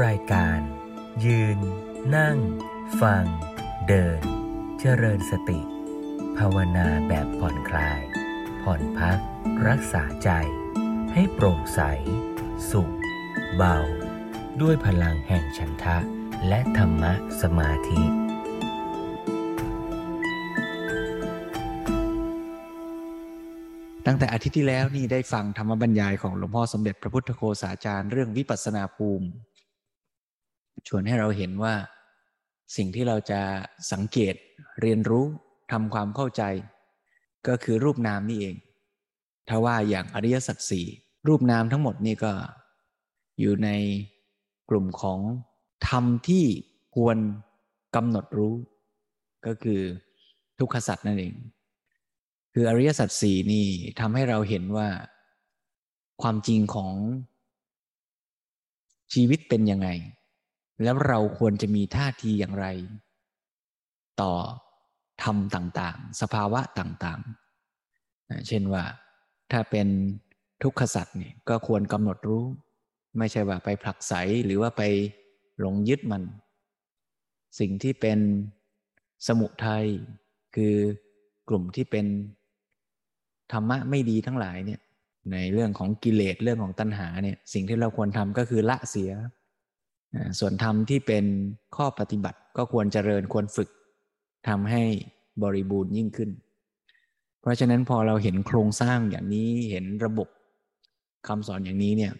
รายการ ยืน นั่ง ฟัง เดิน เจริญสติ ภาวนาแบบผ่อนคลาย ผ่อนพัก รักษาใจ ให้โปร่งใส สุข เบา ด้วยพลังแห่งฉันทะ และธรรมะสมาธิตั้งแต่อาทิตย์ที่แล้วนี่ได้ฟังธรรมบรรยายของหลวงพ่อสมเด็จพระพุทธโฆษาจารย์เรื่องวิปัสสนาภูมิ ชวนให้เราเห็นว่า สิ่งที่เราจะสังเกตเรียนรู้ทำความเข้าใจ ก็คือรูปนามนี่เอง ถ้าว่าอย่างอริยสัจสี่รูปนามทั้งหมดนี่ก็ อยู่ในกลุ่มของธรรมที่ควรกำหนดรู้ ก็คือทุกขสัจนั่นเอง คืออริยสัจสี่นี่ทำให้เราเห็นว่า ความจริงของชีวิตเป็นยังไง แล้วเราควรจะมีท่าทีอย่างไร ต่อธรรมต่างๆ สภาวะต่างๆ เช่นว่าถ้าเป็นทุกขสัตว์เนี่ยก็ควรกำหนดรู้ ไม่ใช่ว่าไปผลักไสหรือว่าไปหลงยึดมัน สิ่งที่เป็นสมุทัยคือกลุ่มที่เป็นธรรมะไม่ดีทั้งหลายเนี่ยในเรื่องของกิเลสเรื่องของตัณหาเนี่ยสิ่งที่เราควรทำก็คือละเสีย ส่วนธรรมที่เป็นข้อปฏิบัติก็ควรเจริญควรฝึกทำให้บริบูรณ์ยิ่งขึ้น เพราะฉะนั้นพอเราเห็นโครงสร้างอย่างนี้เห็นระบบคำสอนอย่างนี้เนี่ย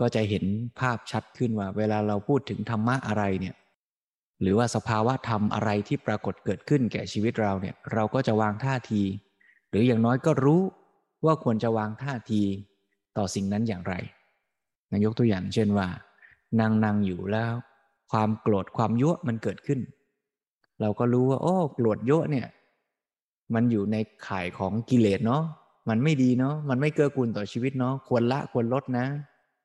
ก็จะเห็นภาพชัดขึ้นว่า เวลาเราพูดถึงธรรมะอะไรเนี่ยหรือว่าสภาวะธรรมอะไรที่ปรากฏเกิดขึ้นแก่ชีวิตเราเนี่ยเราก็จะวางท่าที หรืออย่างน้อยก็รู้ว่าควรจะวางท่าทีต่อสิ่งนั้นอย่างไรนายกตัวอย่างเช่นว่า นั่งนั่งอยู่แล้ว ความโกรธความยั่วมันเกิดขึ้น เราก็รู้ว่าโอ้โกรธยั่วเนี่ย มันอยู่ในข่ายของกิเลสเนาะมันไม่ดีเนาะมันไม่เกื้อกูลต่อชีวิตเนาะควรละควรลดนะ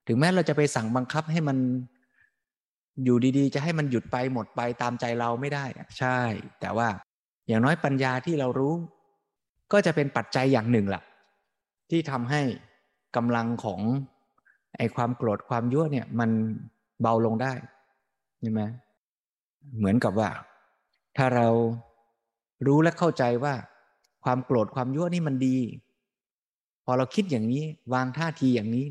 ถึงแม้เราจะไปสั่งบังคับให้มันอยู่ดีๆ จะให้มันหยุดไปหมดไปตามใจเราไม่ได้ใช่ แต่ว่าอย่างน้อยปัญญาที่เรารู้ ก็จะเป็นปัจจัยอย่างหนึ่งละ่ะ ที่ทำให้กำลังของไอ้ความโกรธความยั่วเนี่ย มัน เบาลงได้ใช่ไหมเหมือนกับว่า ถ้าเรารู้และเข้าใจว่า ความโกรธความยั่วนี่มันดี พอเราคิดอย่างนี้วางท่าทีอย่างนี้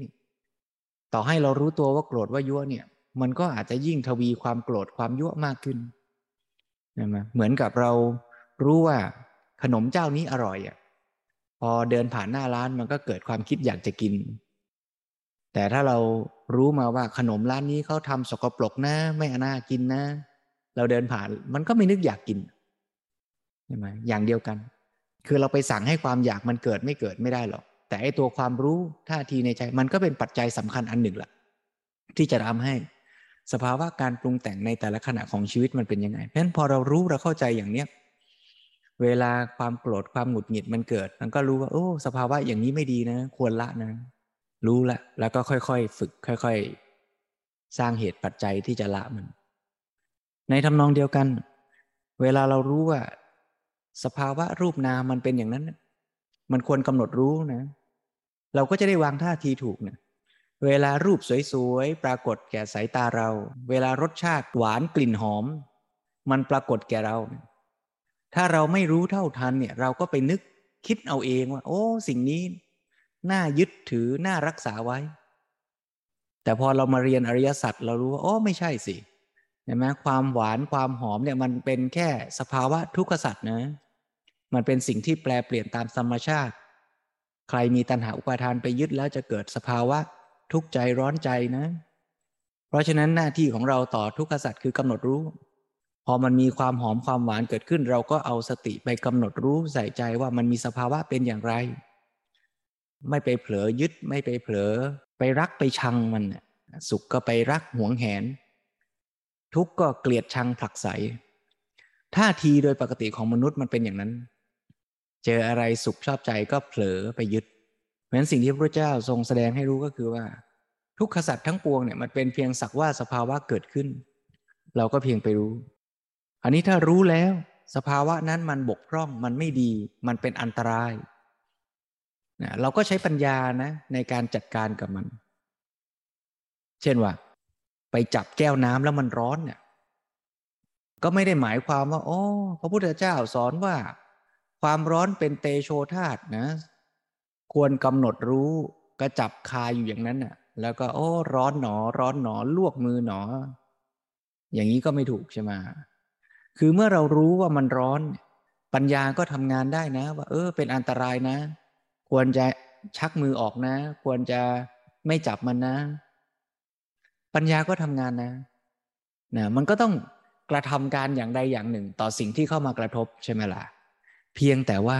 ต่อให้เรารู้ตัวว่าโกรธว่ายั่วเนี่ย มันก็อาจจะยิ่งทวีความโกรธความยั่วมากขึ้นใช่ไหมเหมือนกับเรารู้ว่าขนมเจ้านี้อร่อยอะพอเดินผ่านหน้าร้านมันก็เกิดความคิดอยากจะกิน แต่ถ้าเรารู้มาว่าขนมร้านนี้เขาทำสกปรกนะ ไม่อน่ากินนะ เราเดินผ่านมันก็ไม่นึกอยากกินใช่ไหมอย่างเดียวกัน คือเราไปสั่งให้ความอยากมันเกิดไม่เกิดไม่ได้หรอกแต่ไอตัวความรู้ท่าทีในใจมันก็เป็นปัจจัยสำคัญอันหนึ่งแหละที่จะทำให้ สภาวะการปรุงแต่งในแต่ละขณะของชีวิตมันเป็นยังไงเพราะฉะนั้นพอเรารู้เราเข้าใจอย่างเนี้ยเวลาความโกรธความหงุดหงิดมันเกิด มันก็รู้ว่าโอ้สภาวะอย่างนี้ไม่ดีนะ ควรละนะ รู้ละแล้วก็ค่อยๆฝึก ค่อย ๆ สร้างเหตุปัจจัยที่จะละมัน ในทำนองเดียวกัน เวลาเรารู้ว่า สภาวะรูปนามมันเป็นอย่างนั้น มันควรกำหนดรู้นะ เราก็จะได้วางท่าทีถูกนะเวลารูปสวยๆ ปรากฏแก่สายตาเรา เวลารสชาติหวานกลิ่นหอม มันปรากฏแก่เรา ถ้าเราไม่รู้เท่าทันเนี่ย เราก็ไปนึกคิดเอาเองว่า โอ้ สิ่งนี้ น่ายึดถือน่ารักษาไว้ แต่พอเรามาเรียนอริยสัจเรารู้ว่าโอ้ไม่ใช่สิเห็นไหมความหวานความหอมเนี่ยมันเป็นแค่สภาวะทุกขสัจนะ มันเป็นสิ่งที่แปลเปลี่ยนตามธรรมชาติ ใครมีตัณหาอุปาทานไปยึดแล้วจะเกิดสภาวะทุกข์ใจร้อนใจนะ เพราะฉะนั้นหน้าที่ของเราต่อทุกขสัตว์คือกำหนดรู้ พอมันมีความหอมความหวานเกิดขึ้น เราก็เอาสติไปกำหนดรู้ใส่ใจว่ามันมีสภาวะเป็นอย่างไร ไม่ไปเผลอยึดไม่ไปเผลอ ไปรักไปชังมันสุขก็ไปรักหวงแหน ทุกข์ก็เกลียดชังผลักไสท่าทีโดยปกติของมนุษย์มันเป็นอย่างนั้น เจออะไรสุขชอบใจก็เผลอไปยึด เพราะฉะนั้นสิ่งที่พระเจ้าทรงแสดงให้รู้ก็คือว่า ทุกขสัตว์ทั้งปวงเนี่ยมันเป็นเพียงสักว่าสภาวะเกิดขึ้น เราก็เพียงไปรู้ อันนี้ถ้ารู้แล้ว สภาวะนั้นมันบกพร่องมันไม่ดี มันเป็นอันตราย นะเราก็ใช้ปัญญานะในการจัดการกับมัน เช่นว่า ไปจับแก้วน้ำแล้วมันร้อนเนี่ย ก็ไม่ได้หมายความว่า โอ้พระพุทธเจ้าสอนว่า ความร้อนเป็นเตโชธาตนะ ควรกำหนดรู้ก็จับคาอยู่อย่างนั้นน่ะ แล้วก็โอ้ร้อนหนอ ร้อนหนอ ลวกมือหนอ อย่างนี้ก็ไม่ถูกใช่ไหมคือเมื่อเรารู้ว่ามันร้อน ปัญญาก็ทำงานได้นะ ว่า เออ เป็นอันตรายนะ ควรจะชักมือออกนะ ควรจะไม่จับมันนะ ปัญญาก็ทำงานนะนะมันก็ต้องกระทำการอย่างใดอย่างหนึ่ง ต่อสิ่งที่เข้ามากระทบใช่ไหมล่ะ เพียงแต่ว่า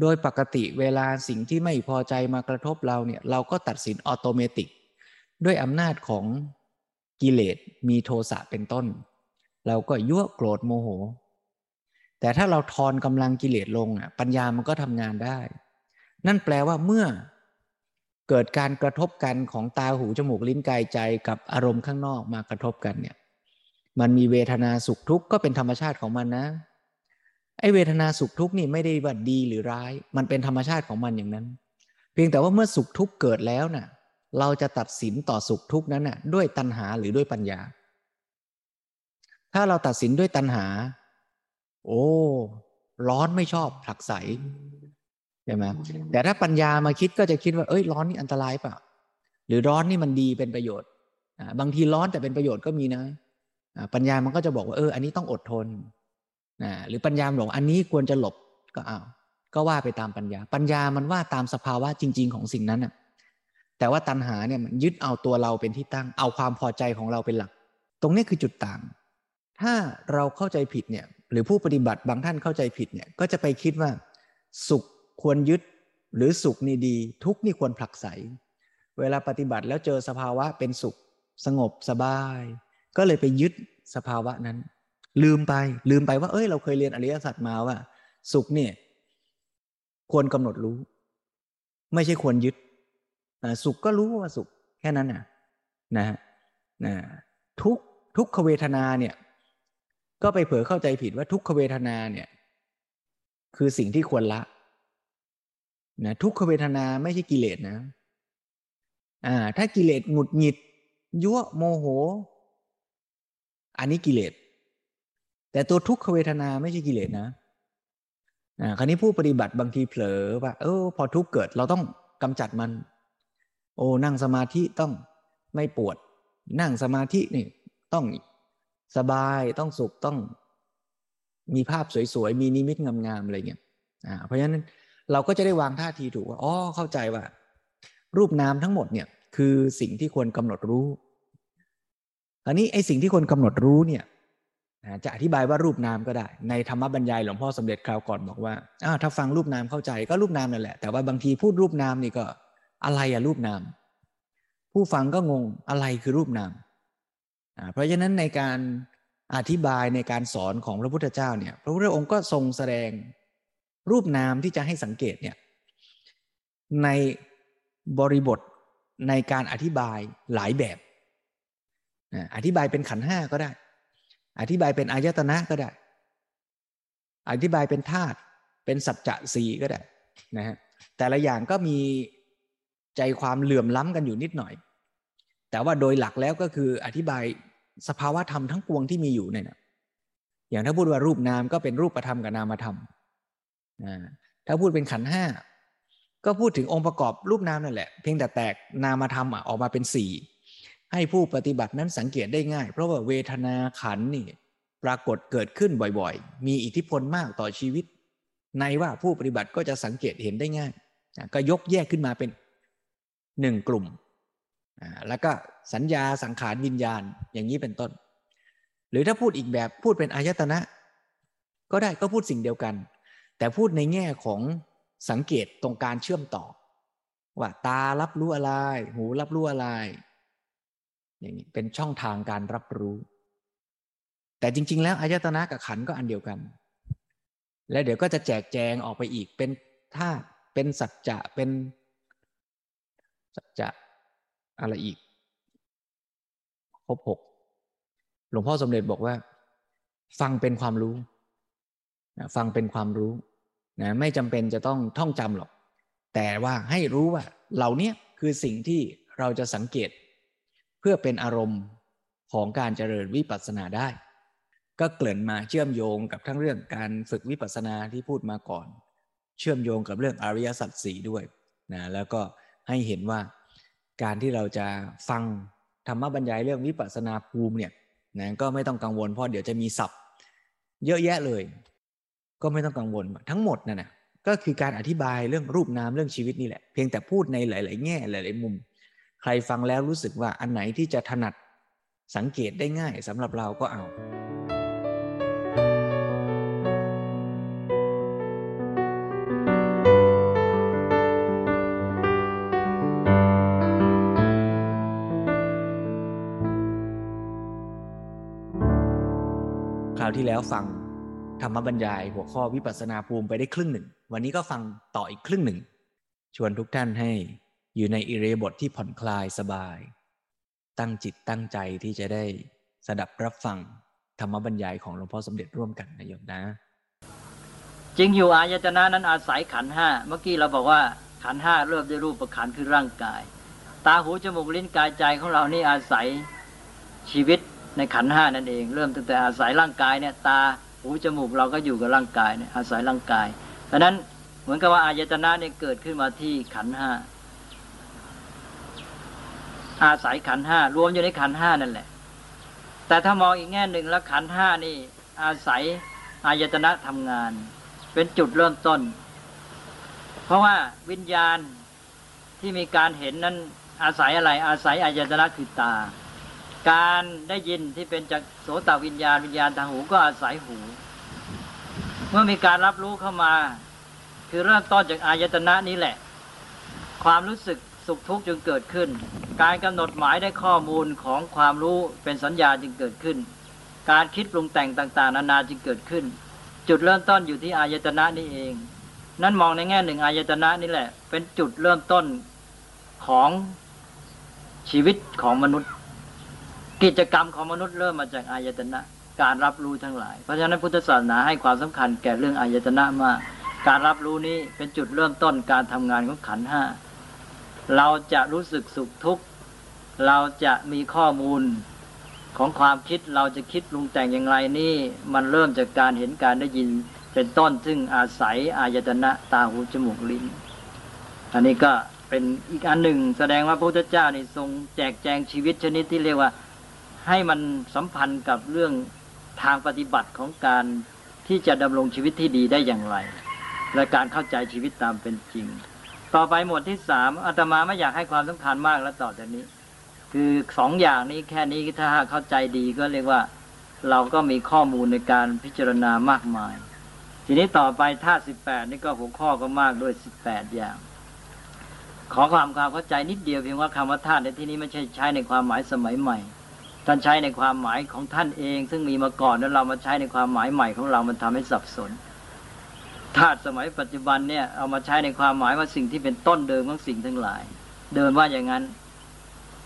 โดยปกติเวลาสิ่งที่ไม่พอใจมากระทบเราเนี่ยเราก็ตัดสินออโตเมติกด้วยอำนาจของกิเลสมีโทสะเป็นต้น เราก็ยั่วโกรธโมโห แต่ถ้าเราทอนกำลังกิเลสลงอะปัญญามันก็ทำงานได้ นั่นแปลว่าเมื่อเกิดการกระทบกันของตาหูจมูกลิ้นกายใจกับอารมณ์ข้างนอกมากระทบกันเนี่ย มันมีเวทนาสุขทุกข์ก็เป็นธรรมชาติของมันนะไอเวทนาสุขทุกข์นี่ไม่ได้ว่าดีหรือร้าย มันเป็นธรรมชาติของมันอย่างนั้น เพียงแต่ว่าเมื่อสุขทุกข์เกิดแล้วน่ะ เราจะตัดสินต่อสุขทุกข์นั้นน่ะ ด้วยตัณหาหรือด้วยปัญญา ถ้าเราตัดสินด้วยตัณหา โอ้ ร้อนไม่ชอบผลักใส ใช่ไหมแต่ถ้าปัญญามาคิดก็จะคิดว่า เอ้ยร้อนนี่อันตรายเปล่าหรือร้อนนี่มันดีเป็นประโยชน์บางทีร้อนแต่เป็นประโยชน์ก็มีนะปัญญามันก็จะบอกว่าเออ อันนี้ต้องอดทนนะหรือปัญญาบอกอันนี้ควรจะหลบก็เอาก็ว่าไปตามปัญญา ปัญญามันว่าตามสภาวะจริง ๆ ของสิ่งนั้นน่ะแต่ว่าตัณหาเนี่ยมันยึดเอาตัวเราเป็นที่ตั้ง เอาความพอใจของเราเป็นหลัก ตรงนี้คือจุดต่าง ถ้าเราเข้าใจผิดเนี่ย หรือผู้ปฏิบัติบางท่านเข้าใจผิดเนี่ย ก็จะไปคิดว่า สุข ควรยึดหรือสุขนี่ดี ทุกนี่ควรผลักไส เวลาปฏิบัติแล้วเจอสภาวะเป็นสุข สงบสบาย ก็เลยไปยึดสภาวะนั้น ลืมไปลืมไปว่า เอ้ย เราเคยเรียนอริยสัจมาว่า สุขเนี่ยควรกำหนดรู้ ไม่ใช่ควรยึดสุขก็รู้ว่าสุขแค่นั้นนะนะนะทุกทุกขเวทนาเนี่ย ก็ไปเผลอเข้าใจผิดว่าทุกขเวทนาเนี่ย คือสิ่งที่ควรละ นะทุกขเวทนาไม่ใช่กิเลสนะอ่าถ้ากิเลสหงุดหงิด ยั่วโมโห อันนี้กิเลส แต่ตัวทุกขเวทนาไม่ใช่กิเลสนะอ่าคราวนี้ผู้ปฏิบัติบางทีเผลอว่าเออพอทุกเกิดเราต้องกำจัดมัน โอ้นั่งสมาธิต้องไม่ปวด นั่งสมาธินี่ต้องสบายต้องสุขต้องมีภาพสวยๆ มีนิมิตงามๆอะไรเงี้ยอ่าเพราะฉะนั้น เราก็จะได้วางท่าทีถูกว่าอ๋อเข้าใจว่า รูปนามทั้งหมดเนี่ย คือสิ่งที่ควรกำหนดรู้อันนี้ไอ้สิ่งที่ควรกำหนดรู้เนี่ยจะอธิบายว่ารูปนามก็ได้ ในธรรมบรรยายหลวงพ่อสมเด็จคราวก่อนบอกว่าอ้าวถ้าฟังรูปนามเข้าใจก็รูปนามนั่นแหละแต่ว่าบางทีพูดรูปนามนี่ก็อะไรอะรูปนาม ผู้ฟังก็งงอะไรคือรูปนามเพราะฉะนั้นในการอธิบายในการสอนของพระพุทธเจ้าเนี่ย พระพุทธองค์ก็ทรงแสดง รูปนามที่จะให้สังเกตเนี่ยในบริบทในการอธิบายหลายแบบ อธิบายเป็นขันห้าก็ได้ อธิบายเป็นอายตนะก็ได้ อธิบายเป็นธาตุ เป็นสัจจะสีก็ได้นะฮะ แต่ละอย่างก็มีใจความเหลื่อมล้ำกันอยู่นิดหน่อย แต่ว่าโดยหลักแล้วก็คืออธิบายสภาวะธรรมทั้งปวงที่มีอยู่เนี่ย อย่างถ้าพูดว่ารูปนามก็เป็นรูปธรรมกับนามธรรมนะ ถ้าพูดเป็นขันห้าก็พูดถึงองค์ประกอบรูปนามนั่นแหละ เพียงแต่แตกนามธรรมออกมาเป็นสี่ให้ผู้ปฏิบัตินั้นสังเกตได้ง่าย เพราะว่าเวทนาขันนี่ปรากฏเกิดขึ้นบ่อยๆ มีอิทธิพลมากต่อชีวิต ในว่าผู้ปฏิบัติก็จะสังเกตเห็นได้ง่าย ก็ยกแยกขึ้นมาเป็นหนึ่งกลุ่ม แล้วก็สัญญาสังขารวิญญาณอย่างนี้เป็นต้น หรือถ้าพูดอีกแบบพูดเป็นอายตนะ ก็ได้ก็พูดสิ่งเดียวกัน แต่พูดในแง่ของสังเกตตรงการเชื่อมต่อ ว่าตารับรู้อะไร หูรับรู้อะไร อย่างนี้เป็นช่องทางการรับรู้ แต่จริง ๆ แล้วอายตนะกับขันก็อันเดียวกัน และเดี๋ยวก็จะแจกแจงออกไปอีกเป็นธาตุเป็นสัจจะเป็นสัจจะอะไรอีกครบหกหลวงพ่อสมเด็จบอกว่า ฟังเป็นความรู้ ฟังเป็นความรู้ นะไม่จำเป็นจะต้องท่องจำหรอก แต่ว่าให้รู้ว่าเหล่านี้คือสิ่งที่เราจะสังเกต เพื่อเป็นอารมณ์ของการเจริญวิปัสสนาได้ ก็เกลื่นมาเชื่อมโยงกับทั้งเรื่องการฝึกวิปัสสนาที่พูดมาก่อน เชื่อมโยงกับเรื่องอริยสัจสี่ด้วยนะแล้วก็ให้เห็นว่าการที่เราจะฟังธรรมบรรยายเรื่องวิปัสสนาภูมิเนี่ยนะก็ไม่ต้องกังวลเพราะเดี๋ยวจะมีศัพท์ เยอะแยะเลย ก็ไม่ต้องกังวลทั้งหมดนั่นนะก็คือการอธิบายเรื่องรูปนามเรื่องชีวิตนี่แหละ เพียงแต่พูดในหลาย ๆ แง่หลาย ๆ มุม ใครฟังแล้วรู้สึกว่าอันไหนที่จะถนัดสังเกตได้ง่ายสำหรับเราก็เอาคราวที่แล้วฟัง ธรรมบรรยาย หัวข้อวิปัสนาภูมิไปได้ครึ่งหนึ่ง วันนี้ก็ฟังต่ออีกครึ่งหนึ่ง ชวนทุกท่านให้อยู่ในอิเรบทที่ผ่อนคลายสบาย ตั้งจิตตั้งใจที่จะได้สดับรับฟังธรรมบรรยายของหลวงพ่อสมเด็จร่วมกันนะโยมนะ จริงอยู่อายตนะนั้นอาศัยขันห้าเมื่อกี้เราบอกว่าขันห้าเริ่มด้วยรูปประขันคือร่างกาย ตาหูจมูกลิ้นกายใจของเรานี่อาศัยชีวิตในขันห้านั่นเอง เริ่มตั้งแต่อาศัยร่างกายเนี่ยตา หูจมูกเราก็อยู่กับร่างกายเนี่ยอาศัยร่างกายดังนั้นเหมือนกับว่าอายตนะเนี่ยเกิดขึ้นมาที่ขันห้าอาศัยขันห้ารวมอยู่ในขันห้านั่นแหละ แต่ถ้ามองอีกแง่หนึ่งแล้วขันห้านี่ อาศัยอายตนะทำงาน เป็นจุดเริ่มต้น เพราะว่าวิญญาณที่มีการเห็นนั้นอาศัยอะไร อาศัยอายตนะคือตา การได้ยินที่เป็นจากโสตวิญญาณวิญญาณทางหูก็อาศัยหู เมื่อมีการรับรู้เข้ามา คือเริ่มต้นจากอายตนะนี้แหละ ความรู้สึกสุขทุกข์จึงเกิดขึ้น การกำหนดหมายได้ข้อมูลของความรู้เป็นสัญญาจึงเกิดขึ้น การคิดปรุงแต่งต่างๆ นานาจึงเกิดขึ้น จุดเริ่มต้นอยู่ที่อายตนะนี่เอง นั่นมองในแง่หนึ่งอายตนะนี่แหละ เป็นจุดเริ่มต้นของชีวิตของมนุษย์ กิจกรรมของมนุษย์เริ่มมาจากอายตนะ การรับรู้ทั้งหลาย เพราะฉะนั้นพุทธศาสนาให้ความสำคัญแก่เรื่องอายตนะมาก การรับรู้นี้เป็นจุดเริ่มต้นการทำงานของขันห้าเราจะรู้สึกสุขทุกข์เราจะมีข้อมูลของความคิดเราจะคิดปรุงแต่งอย่างไรนี่ มันเริ่มจากการเห็นการได้ยินเป็นต้นซึ่งอาศัยอายตนะตาหูจมูกลิ้น อันนี้ก็เป็นอีกอันหนึ่ง แสดงว่าพระพุทธเจ้านี่ทรงแจกแจงชีวิตชนิดที่เรียกว่า ให้มันสัมพันธ์กับเรื่องทางปฏิบัติของการที่จะดำรงชีวิตที่ดีได้อย่างไร และการเข้าใจชีวิตตามเป็นจริง ต่อไปหมวดที่สามอาตมาไม่อยากให้ความสำคัญมากแล้วต่อจากนี้ คือสองอย่างนี้แค่นี้ถ้าเข้าใจดีก็เรียกว่าเราก็มีข้อมูลในการพิจารณามากมาย ทีนี้ต่อไปท่าสิบแปดนี่ก็หัวข้อก็มากด้วยสิบแปดอย่าง ขอความความเข้าใจนิดเดียวเพียงว่าคำว่าธาตุในที่นี้ไม่ใช่ใช้ในความหมายสมัยใหม่ ท่านใช้ในความหมายของท่านเอง ซึ่งมีมาก่อนแล้วเรามาใช้ในความหมายใหม่ของเรามันทำให้สับสนธาตุสมัยปัจจุบันเนี่ยเอามาใช้ในความหมายว่าสิ่งที่เป็นต้นเดิมของสิ่งทั้งหลาย เดินว่าอย่างนั้น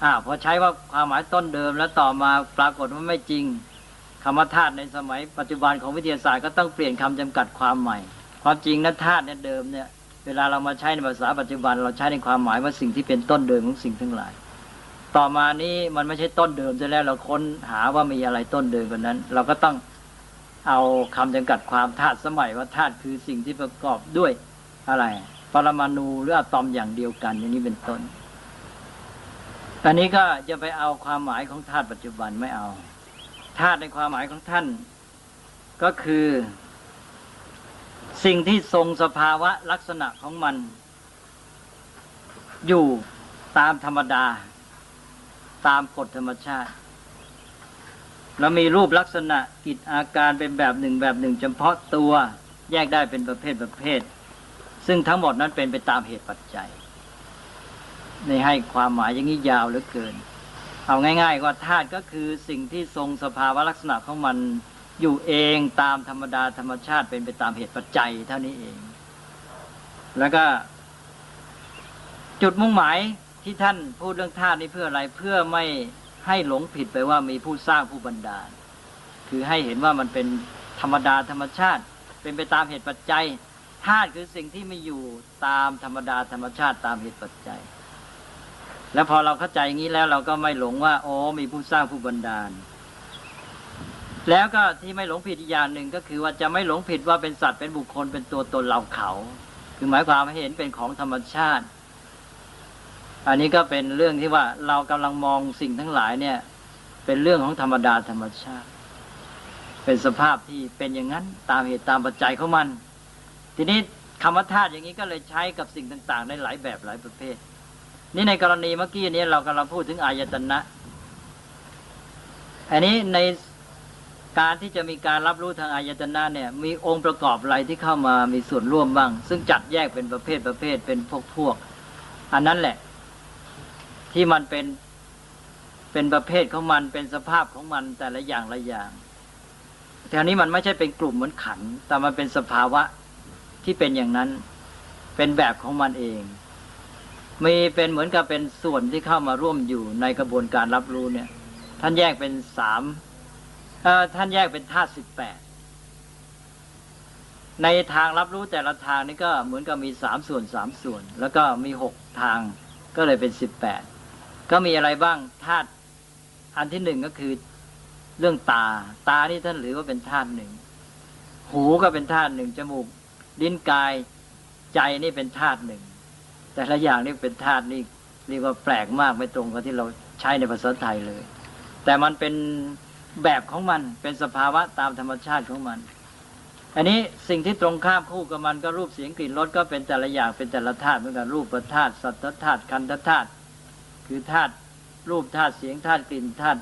อ่าพอใช้ว่าความหมายต้นเดิมแล้วต่อมาปรากฏว่าไม่จริงคำว่าธาตุในสมัยปัจจุบันของวิทยาศาสตร์ก็ต้องเปลี่ยนคำจำกัดความใหม่ ความจริงนะธาตุเนี่ยเดิมเนี่ย เวลาเรามาใช้ในภาษาปัจจุบัน เราใช้ในความหมายว่าสิ่งที่เป็นต้นเดิมของสิ่งทั้งหลาย ต่อมานี้มันไม่ใช่ต้นเดิมจะแล้วเราค้นหาว่ามีอะไรต้นเดิมกว่านั้น เราก็ต้องเอาคำจำกัดความธาตุสมัยว่าธาตุคือสิ่งที่ประกอบด้วยอะไร ปรมาณูหรืออะตอมอย่างเดียวกัน อย่างนี้เป็นต้นอันนี้ก็จะไปเอาความหมายของธาตุปัจจุบันไม่เอาธาตุในความหมายของท่าน ก็คือ สิ่งที่ทรงสภาวะลักษณะของมัน อยู่ตามธรรมดา ตามกฎธรรมชาติ แล้วมีรูปลักษณะกิจอาการเป็นแบบหนึ่งแบบหนึ่ง เฉพาะตัวแยกได้เป็นประเภทประเภท ซึ่งทั้งหมดนั้นเป็นไปตามเหตุปัจจัย ในให้ความหมายอย่างนี้ยาวเหลือเกิน เอาง่ายๆว่าธาตุก็คือสิ่งที่ทรงสภาวะลักษณะของมันอยู่เองตามธรรมดาธรรมชาติเป็นไปตามเหตุปัจจัยเท่านี้เอง แล้วก็จุดมุ่งหมาย ที่ท่านพูดเรื่องธาตุนี้เพื่ออะไรเพื่อไม่ให้หลงผิดไปว่ามีผู้สร้างผู้บันดาล คือให้เห็นว่ามันเป็นธรรมดาธรรมชาติ เป็นไปตามเหตุปัจจัยธาตุคือสิ่งที่ไม่อยู่ตามธรรมดาธรรมชาติตามเหตุปัจจัย แล้วพอเราเข้าใจอย่างนี้แล้วเราก็ไม่หลงว่าโอ้มีผู้สร้างผู้บันดาล แล้วก็ที่ไม่หลงผิดอีกอย่างหนึ่งก็คือว่าจะไม่หลงผิดว่าเป็นสัตว์เป็นบุคคลเป็นตัวตนเราเขา คือหมายความให้เห็นเป็นของธรรมชาติ อันนี้ก็เป็นเรื่องที่ว่าเรากำลังมองสิ่งทั้งหลายเนี่ย เป็นเรื่องของธรรมดาธรรมชาติ เป็นสภาพที่เป็นอย่างนั้นตามเหตุตามปัจจัยของมัน ทีนี้คำว่าธาตุอย่างนี้ก็เลยใช้กับสิ่งต่าง ๆ ได้หลายแบบหลายประเภท นี่ในกรณีเมื่อกี้นี้เรากำลังพูดถึงอายตนะอันนี้ในการที่จะมีการรับรู้ทางอายตนะเนี่ย มีองค์ประกอบอะไรที่เข้ามามีส่วนร่วมบ้าง ซึ่งจัดแยกเป็นประเภทประเภทเป็นพวกพวก อันนั้นแหละ ที่มันเป็นเป็นประเภทของมันเป็นสภาพของมันแต่ละอย่างละอย่างแต่อันนี้มันไม่ใช่เป็นกลุ่มเหมือนขัน แต่มันเป็นสภาวะที่เป็นอย่างนั้น เป็นแบบของมันเอง มีเป็นเหมือนกับเป็นส่วนที่เข้ามาร่วมอยู่ในกระบวนการรับรู้เนี่ย ท่านแยกเป็นสามท่านแยกเป็นธาตุสิบแปดในทางรับรู้แต่ละทางนี่ก็เหมือนกับมีสามส่วนสามส่วน แล้วก็มีหกทางก็เลยเป็นสิบแปด ก็มีอะไรบ้างธาตุอันที่หนึ่งก็คือเรื่องตา ตานี่ท่านหรือว่าเป็นธาตุหนึ่ง หูก็เป็นธาตุหนึ่งจมูกลิ้นกายใจนี่เป็นธาตุหนึ่ง แต่ละอย่างนี่เป็นธาตุนี่เรียกว่าแปลกมากไม่ตรงกับที่เราใช้ในภาษาไทยเลย แต่มันเป็นแบบของมันเป็นสภาวะตามธรรมชาติของมัน อันนี้สิ่งที่ตรงข้ามคู่กับมันก็รูปเสียงกลิ่นรสก็เป็นแต่ละอย่างเป็นแต่ละธาตุเหมือนกันรูปธาตุสัทธธาตุคันธาตุ คือธาตุรูปธาตุเสียงธาตุกลิ่นธาตุ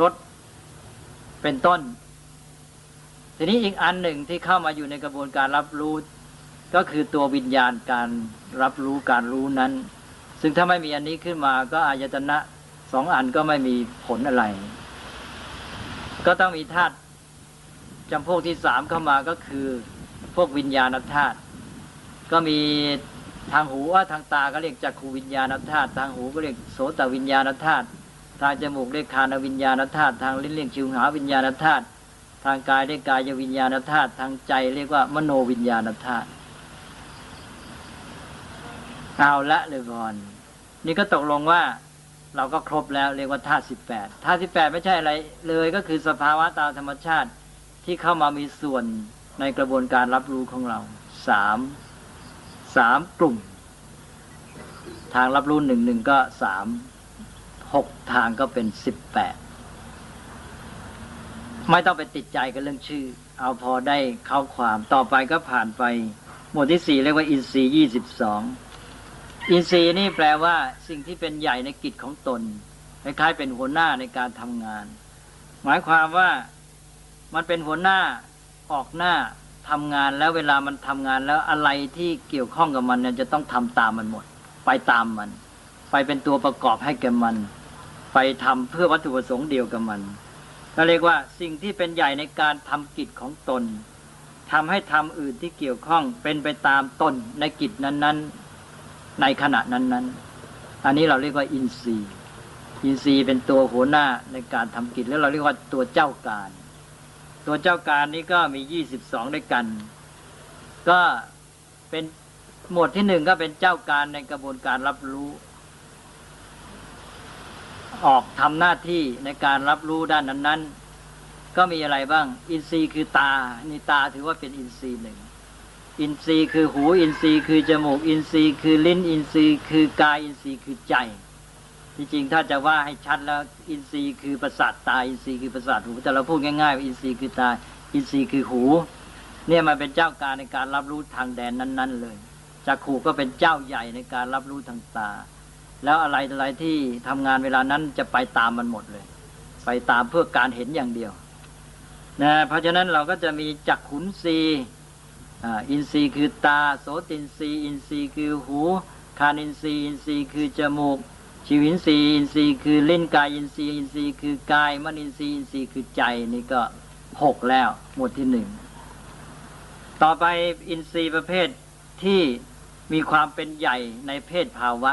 รสเป็นต้น ทีนี้อีกอันหนึ่งที่เข้ามาอยู่ในกระบวนการรับรู้ ก็คือตัววิญญาณการรับรู้การรู้นั้น ซึ่งถ้าไม่มีอันนี้ขึ้นมาก็อายตนะสองอันก็ไม่มีผลอะไร ก็ต้องมีธาตุจำพวกที่สามเข้ามาก็คือ พวกวิญญาณธาตุก็มี ทางหูว่าทางตาก็เรียกจักขูวิญญาณธาตุทางหูก็เรียกโสตวิญญาณธาตุทางจมูกเรียกคานวิญญาณธาตุทางลิ้นเรียกชิวหาวิญญาณธาตุทางกายเรียกกายวิญญาณธาตุทางใจเรียกว่ามโนวิญญาณธาตุเอาละเลยบอนนี่ก็ตกลงว่าเราก็ครบแล้วเรียกว่าธาตุสิบแปดธาตุสิบแปดไม่ใช่อะไรเลยก็คือสภาวะตามธรรมชาติที่เข้ามามีส่วนในกระบวนการรับรู้ของเราสาม สามกลุ่ม ทางรับรู้หนึ่งหนึ่งก็สามหกทางก็เป็นสิบแปดไม่ต้องไปติดใจกับเรื่องชื่อ เอาพอได้เข้าความต่อไปก็ผ่านไป หมวดที่สี่เรียกว่าอินทรีย์ยี่สิบสองอินทรีย์นี่แปลว่าสิ่งที่เป็นใหญ่ในกิจของตนคล้ายๆเป็นหัวหน้าในการทำงาน หมายความว่ามันเป็นหัวหน้าออกหน้า ทำงานแล้วเวลามันทำงานแล้วอะไรที่เกี่ยวข้องกับมันเนี่ยจะต้องทำตามมันหมด ไปตามมัน ไปเป็นตัวประกอบให้แก่มัน ไปทำเพื่อวัตถุประสงค์เดียวกับมันก็เรียกว่าสิ่งที่เป็นใหญ่ในการทำกิจของตนทำให้ทำอื่นที่เกี่ยวข้องเป็นไปตามตนในกิจนั้น ๆ ในขณะนั้น ๆ อันนี้เราเรียกว่าอินทรีย์อินทรีย์เป็นตัวหัวหน้าในการทำกิจแล้วเราเรียกว่าตัวเจ้าการ ตัวเจ้าการนี้ก็มียี่สิบสองด้วยกัน ก็เป็นหมวดที่หนึ่งก็เป็นเจ้าการในกระบวนการรับรู้ ออกทำหน้าที่ในการรับรู้ด้านนั้น ๆ ก็มีอะไรบ้าง อินทรีย์คือตา นี่ตาถือว่าเป็นอินทรีย์หนึ่ง อินทรีย์คือหู อินทรีย์คือจมูก อินทรีย์คือลิ้น อินทรีย์คือกาย อินทรีย์คือใจ ที่จริงถ้าจะว่าให้ชัดแล้วอินทรีย์คือประสาทตาอินทรีย์คือประสาทหูแต่เราพูดง่ายๆว่าอินทรีย์คือตาอินทรีย์คือหู เนี่ยมันเป็นเจ้าการในการรับรู้ทางแดนนั้น ๆ เลยจักขุก็เป็นเจ้าใหญ่ในการรับรู้ทางตา แล้วอะไรอะไรที่ทำงานเวลานั้นจะไปตามมันหมดเลย ไปตามเพื่อการเห็นอย่างเดียวนะเพราะฉะนั้นเราก็จะมีจักขุนทรีย์อินทรีย์คือตา โสตินทรีย์อินทรีย์คือหู ฆานินทรีย์อินทรีย์คือจมูก ชิวหินทรีย์อินทรีย์คือลิ้นกายินทรีย์อินทรีย์คือกายมนินทรีย์อินทรีย์คือใจนี่ก็หกแล้วหมวดที่หนึ่งต่อไปอินทรีย์ประเภทที่มีความเป็นใหญ่ในเพศภาวะ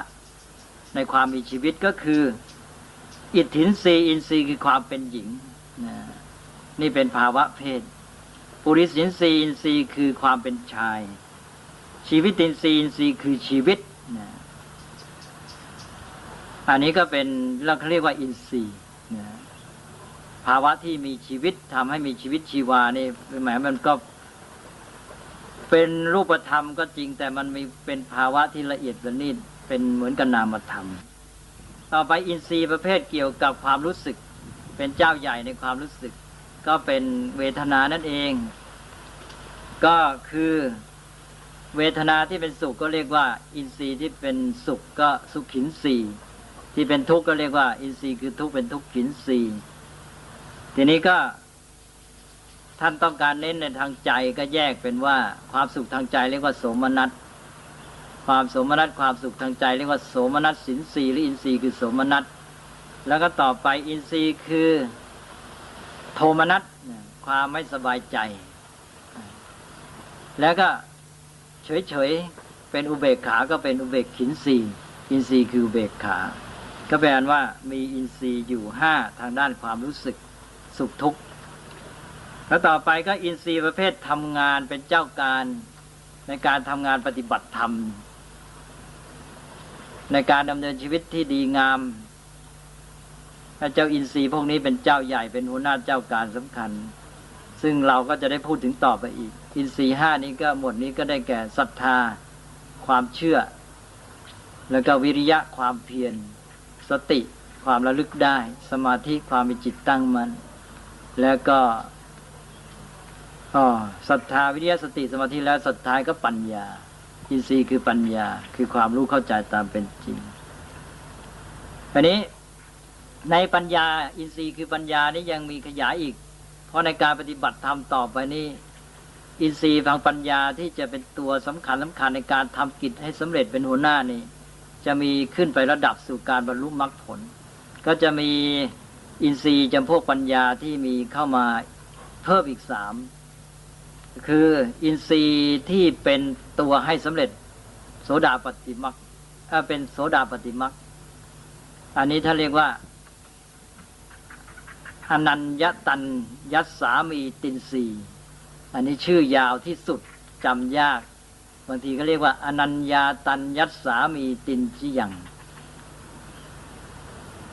ในความมีชีวิตก็คือ อิทธินทรีย์อินทรีย์คือความเป็นหญิงนี่เป็นภาวะเพศปุริสินทรีย์อินทรีย์คือความเป็นชาย ชีวิตินทรีย์อินทรีย์คือชีวิต อันนี้ก็เป็นเราเรียกว่าอินทรีย์นะภาวะที่มีชีวิตทำให้มีชีวิตชีวานี่หมายมันก็ เป็นรูปธรรมก็จริง แต่มันมีเป็นภาวะที่ละเอียดประณีตเป็นเหมือนกับนามธรรม ต่อไปอินทรีย์ประเภทเกี่ยวกับความรู้สึก เป็นเจ้าใหญ่ในความรู้สึก ก็เป็นเวทนานั่นเอง ก็คือเวทนาที่เป็นสุขก็เรียกว่า อินทรีย์ที่เป็นสุขก็สุขินสี ที่เป็นทุกข์ก็เรียกว่า อินทรีย์คือทุกข์เป็นทุกข์ขินสีทีนี้ก็ท่านต้องการเน้นในทางใจก็แยกเป็นว่าความสุขทางใจเรียกว่า โสมนัสความโสมนัสความสุขทางใจเรียกว่าโสมนัสสินสีหรืออินทรีย์คือโสมนัสแล้วก็ต่อไปอินทรีย์คือโทมนัสความไม่สบายใจ แล้วก็เฉยๆเป็นอุเบกขาก็เป็นอุเบกขินสีอินทรีย์คืออุเบกขา ก็แปลว่ามีอินทรีย์อยู่ห้าทางด้านความรู้สึกสุขทุกข์แล้วต่อไปก็อินทรีย์ประเภททำงานเป็นเจ้าการในการทำงานปฏิบัติธรรม ในการดำเนินชีวิตที่ดีงามเจ้าอินทรีย์พวกนี้เป็นเจ้าใหญ่เป็นหัวหน้าเจ้าการสำคัญ ซึ่งเราก็จะได้พูดถึงต่อไปอีก อินทรีย์ห้านี้ก็หมดนี้ก็ได้แก่ศรัทธา ความเชื่อ แล้วก็วิริยะความเพียร สติความระลึกได้ สมาธิความมีจิตตั้งมัน่นแล้วก็อ๋อศรัทธาวิริยะสติสมาธิแล้วสุดท้ายก็ปัญญา อินทรีย์คือปัญญาคือความรู้เข้าใจตามเป็นจริงอันนี้ในปัญญาอินทรีย์คือปัญญานี้ยังมีขยายอีก เพราะในการปฏิบัติธรรมต่อไปนี้ อินทรีย์ทางปัญญาที่จะเป็นตัวสำคัญสำคัญในการทำกิจให้สำเร็จเป็นหัวหน้านี่ จะมีขึ้นไประดับสู่การบรรลุมรรคผล ก็จะมีอินทรีย์จำพวกปัญญาที่มีเข้ามาเพิ่มอีกสามคืออินทรีย์ที่เป็นตัวให้สำเร็จ โสดาปฏิมักเป็นโสดาปฏิมักอันนี้ถ้าเรียกว่าอนัญญตันยัสสามีตินสีอันนี้ชื่อยาวที่สุดจำยาก บางทีก็เรียกว่า อนัญญาตันยัสสามีตินชิยัง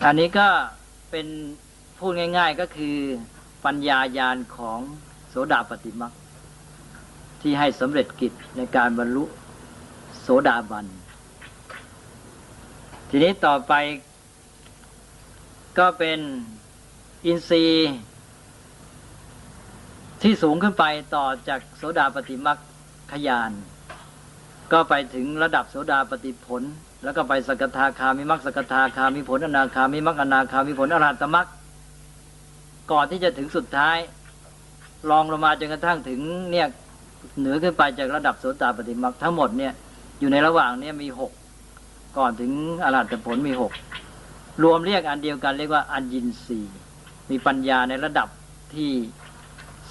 อันนี้ก็เป็นพูดง่าย ๆก็คือปัญญายาณของโสดาปฏิมักที่ให้สำเร็จกิจในการบรรลุโสดาบัน ทีนี้ต่อไปก็เป็นอินทรีย์ที่สูงขึ้นไปต่อจากโสดาปฏิมักขยาน ก็ไปถึงระดับโสดาปฏิผล แล้วก็ไปสกทาคามิมักสกทาคามิผลอนาคามิมักอนาคามิผลอรหัตมักก่อนที่จะถึงสุดท้ายลองลงมาจนกระทั่งถึงเนี่ยเหนือขึ้นไปจากระดับโสดาปฏิมักทั้งหมดเนี่ยอยู่ในระหว่างเนี่ยมีหกก่อนถึงอรหัตผลมีหกรวมเรียกอันเดียวกันเรียกว่าอัญญินรีมีปัญญาในระดับที่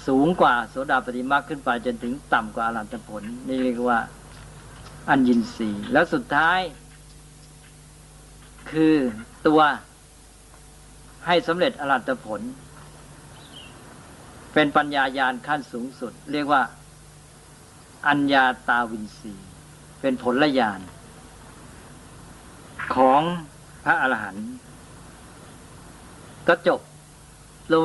สูงกว่าโสดาปฏิมาขึ้นไปจนถึงต่ำกว่าอรหัตผล นี่เรียกว่า อัญญินรีแล้วสุดท้าย คือตัวให้สำเร็จอรัตผล เป็นปัญญายาณขั้นสูงสุด เรียกว่า อัญญาตาวินสีเป็นผลละยานของพระอรหันต์ก็จบ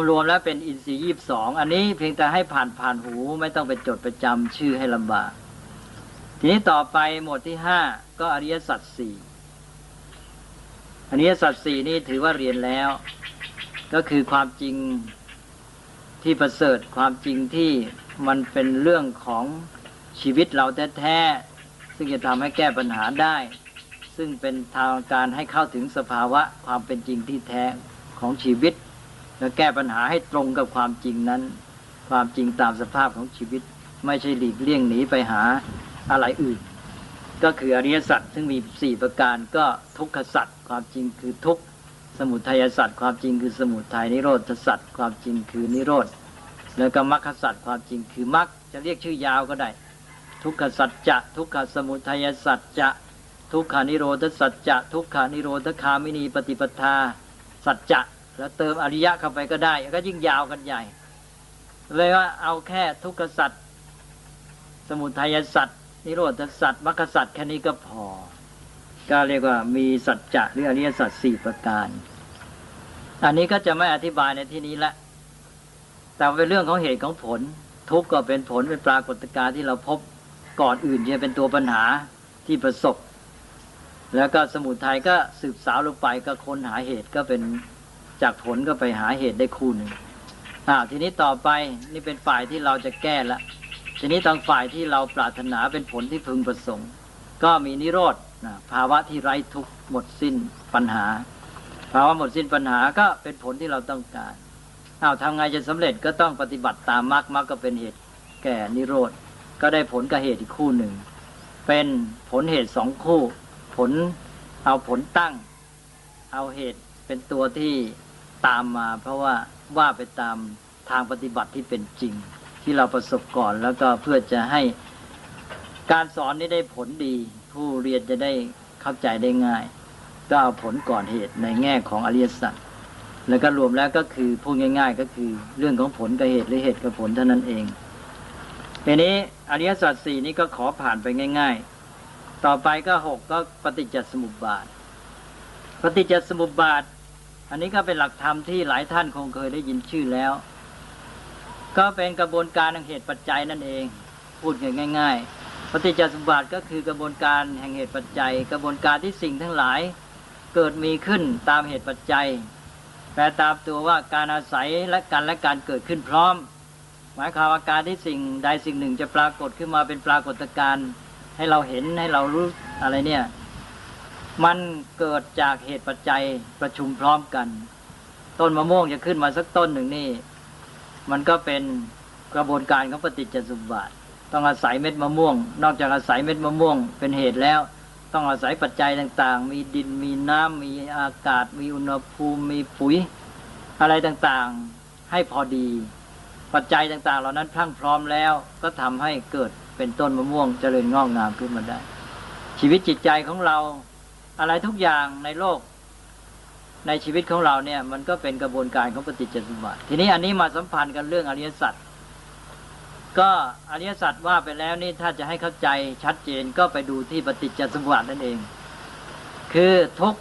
รวมๆแล้วเป็นอินทรีย์ยี่บสอง อันนี้เพียงแต่ให้ผ่านผ่านหูไม่ต้องไปจดประจำชื่อให้ลำบาก ทีนี้ต่อไปหมวดที่ห้าก็อริยสัจสี่อริยสัจสี่นี่ถือว่าเรียนแล้ว ก็คือความจริงที่ประเสริฐความจริงที่มันเป็นเรื่องของชีวิตเราแท้ๆซึ่งจะทำให้แก้ปัญหาได้ ซึ่งเป็นทางการให้เข้าถึงสภาวะความเป็นจริงที่แท้ของชีวิต และแก้ปัญหาให้ตรงกับความจริงนั้น ความจริงตามสภาพของชีวิต ไม่ใช่หลีกเลี่ยงหนีไปหา อะไรอื่น ก็คืออริยสัจซึ่งมีสี่ประการก็ทุกขสัจความจริงคือทุกสมุทัยสัจความจริงคือสมุทัยนิโรธสัจความจริงคือนิโรธแล้วก็มรรคสัจความจริงคือมรรคจะเรียกชื่อยาวก็ได้ ทุกขสัจจะทุกขสมุทัยสัจจะทุกขานิโรธสัจจะทุกขานิโรธคามินีปฏิปทา สัจจะแล้วเติมอริยะเข้าไปก็ได้ ก็ยิ่งยาวกันใหญ่เลยว่าเอาแค่ทุกขสัตว์สมุทัยสัตว์ นิโรธสัตว์มรรคสัตว์แค่นี้ก็พอ ก็เรียกว่ามีสัจจะหรืออริยสัจสี่ประการ อันนี้ก็จะไม่อธิบายในที่นี้ละ แต่เป็นเรื่องของเหตุของผล ทุกข์ก็เป็นผลเป็นปรากฏการณ์ที่เราพบก่อนอื่นจะเป็นตัวปัญหาที่ประสบ แล้วก็สมุทัยก็สืบสาวลงไปก็ค้นหาเหตุก็เป็นจากผลก็ไปหาเหตุได้คู่หนึ่งอ่าทีนี้ต่อไปนี่เป็นฝ่ายที่เราจะแก้ละ ทีนี้ทางฝ่ายที่เราปรารถนาเป็นผลที่พึงประสงค์ ก็มีนิโรธภาวะที่ไร้ทุกข์หมดสิ้นปัญหา ภาวะหมดสิ้นปัญหาก็เป็นผลที่เราต้องการเอาทำไงจะสำเร็จก็ต้องปฏิบัติตามมรรคมรรคก็เป็นเหตุแก่นิโรธ ก็ได้ผลกับเหตุอีกคู่หนึ่ง เป็นผลเหตุสองคู่ ผลเอาผลตั้ง เอาเหตุเป็นตัวที่ตามมา เพราะว่าว่าไปตามทางปฏิบัติที่เป็นจริง ที่เราประสบก่อน แล้วก็เพื่อจะให้การสอนนี้ได้ผลดี ผู้เรียนจะได้เข้าใจได้ง่าย ก็เอาผลก่อนเหตุในแง่ของอริยสัจแล้วก็รวมแล้วก็คือพูดง่าย ๆ ก็คือเรื่องของผลกับเหตุหรือเหตุกับผลเท่านั้นเองทีนี้อริยสัจสี่นี้ก็ขอผ่านไปง่าย ๆ ต่อไปก็หกก็ปฏิจจสมุปบาท ปฏิจจสมุปบาท อันนี้ก็เป็นหลักธรรมที่หลายท่านคงเคยได้ยินชื่อแล้ว ก็เป็นกระบวนการแห่งเหตุปัจจัยนั่นเอง พูดง่ายๆปฏิจจสมุปบาทก็คือกระบวนการแห่งเหตุปัจจัย กระบวนการที่สิ่งทั้งหลายเกิดมีขึ้นตามเหตุปัจจัยแปลตามตัวว่าการอาศัยและการและการเกิดขึ้นพร้อม หมายความว่าการที่สิ่งใดสิ่งหนึ่งจะปรากฏขึ้นมาเป็นปรากฏการณ์ให้เราเห็นให้เรารู้อะไรเนี่ยมันเกิดจากเหตุปัจจัยประชุมพร้อมกัน ต้นมะม่วงจะขึ้นมาสักต้นหนึ่งนี่ มันก็เป็นกระบวนการของปฏิจจสมบัติต้องอาศัยเม็ดมะม่วง นอกจากอาศัยเม็ดมะม่วง เป็นเหตุแล้ว ต้องอาศัยปัจจัยต่างๆ มีดินมีน้ำมีอากาศ มีอุณหภูมิมีปุ๋ย อะไรต่างๆให้พอดี ปัจจัยต่างๆ เหล่านั้นพรั่งพร้อมแล้วก็ทำให้เกิดเป็นต้นมะม่วงเจริญงอกงามขึ้นมาได้ ชีวิตจิตใจของเราอะไรทุกอย่างในโลก ในชีวิตของเราเนี่ยมันก็เป็นกระบวนการของปฏิจจสมบัติทีนี้อันนี้มาสัมพันธ์กันเรื่องอริยสัจก็อริยสัจว่าไปแล้วนี่ถ้าจะให้เข้าใจชัดเจนก็ไปดูที่ปฏิจจสมบัตินั่นเอง คือทุก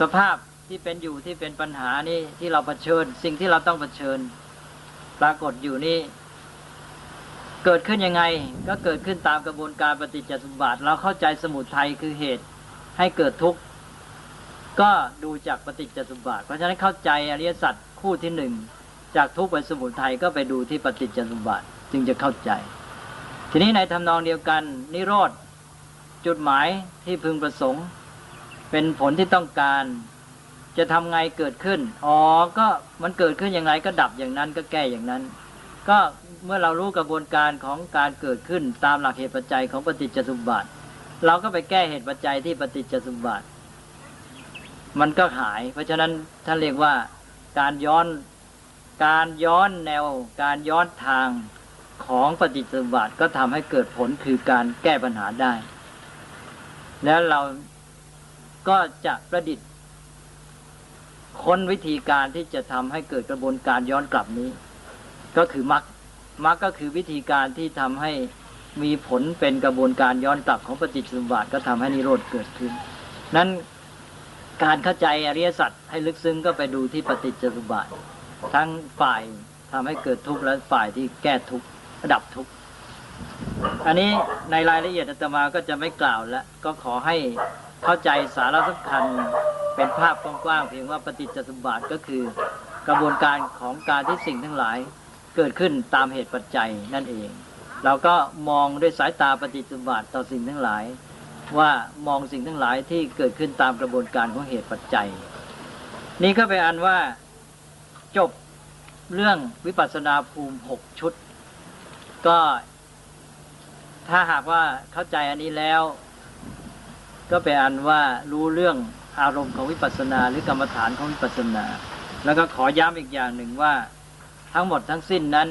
สภาพที่เป็นอยู่ที่เป็นปัญหานี่ที่เราเผชิญ สิ่งที่เราต้องเผชิญ ปรากฏอยู่นี่ เกิดขึ้นยังไง ก็เกิดขึ้นตามกระบวนการปฏิจจสมบัติ เราเข้าใจสมุทัยคือเหตุให้เกิดทุกข์ ก็ดูจากปฏิจจสมบัติเพราะฉะนั้นเข้าใจอริยสัจคู่ที่หนึ่งจากทุกข์ไปสมุทัยก็ไปดูที่ปฏิจจสมบัติจึงจะเข้าใจ ทีนี้ในทำนองเดียวกัน นิโรธจุดหมายที่พึงประสงค์ เป็นผลที่ต้องการ จะทำไงเกิดขึ้นอ๋อก็มันเกิดขึ้นยังไงก็ดับอย่างนั้นก็แก้อย่างนั้น ก็เมื่อเรารู้กระบวนการของการเกิดขึ้นตามหลักเหตุปัจจัยของปฏิจจสมบัติเราก็ไปแก้เหตุปัจจัยที่ปฏิจจสมบัติ มันก็หาย เพราะฉะนั้นท่านเรียกว่าการย้อนการย้อนแนว การย้อนทางของปฏิจจสมบัติก็ทำให้เกิดผลคือการแก้ปัญหาได้ แล้วเราก็จะประดิษฐ์ค้นวิธีการที่จะทำให้เกิดกระบวนการย้อนกลับนี้ ก็คือมรรคมรรคก็คือวิธีการที่ทำให้มีผลเป็นกระบวนการย้อนกลับของปฏิจจสมบัติก็ทำให้นิโรธเกิดขึ้น นั้น การเข้าใจอริยสัจให้ลึกซึ้งก็ไปดูที่ปฏิจจสมบัติทั้งฝ่ายทำให้เกิดทุกข์และฝ่ายที่แก้ทุกข์ดับทุกข์อันนี้ในรายละเอียดอาตมาก็จะไม่กล่าวแล้วก็ขอให้เข้าใจสาระสำคัญเป็นภาพกว้างๆเพียงว่าปฏิจจสมบัติก็คือกระบวนการของการที่สิ่งทั้งหลายเกิดขึ้นตามเหตุปัจจัยนั่นเอง เราก็มองด้วยสายตาปฏิจจสมบัติต่อสิ่งทั้งหลาย ว่ามองสิ่งทั้งหลายที่เกิดขึ้นตามกระบวนการของเหตุปัจจัย นี่ก็เป็นอันว่าจบเรื่องวิปัสสนาภูมิหกชุด ก็ถ้าหากว่าเข้าใจอันนี้แล้ว ก็เป็นอันว่ารู้เรื่องอารมณ์ของวิปัสสนาหรือกรรมฐานของวิปัสสนา แล้วก็ขอย้ำอีกอย่างหนึ่งว่าทั้งหมดทั้งสิ้นนั้น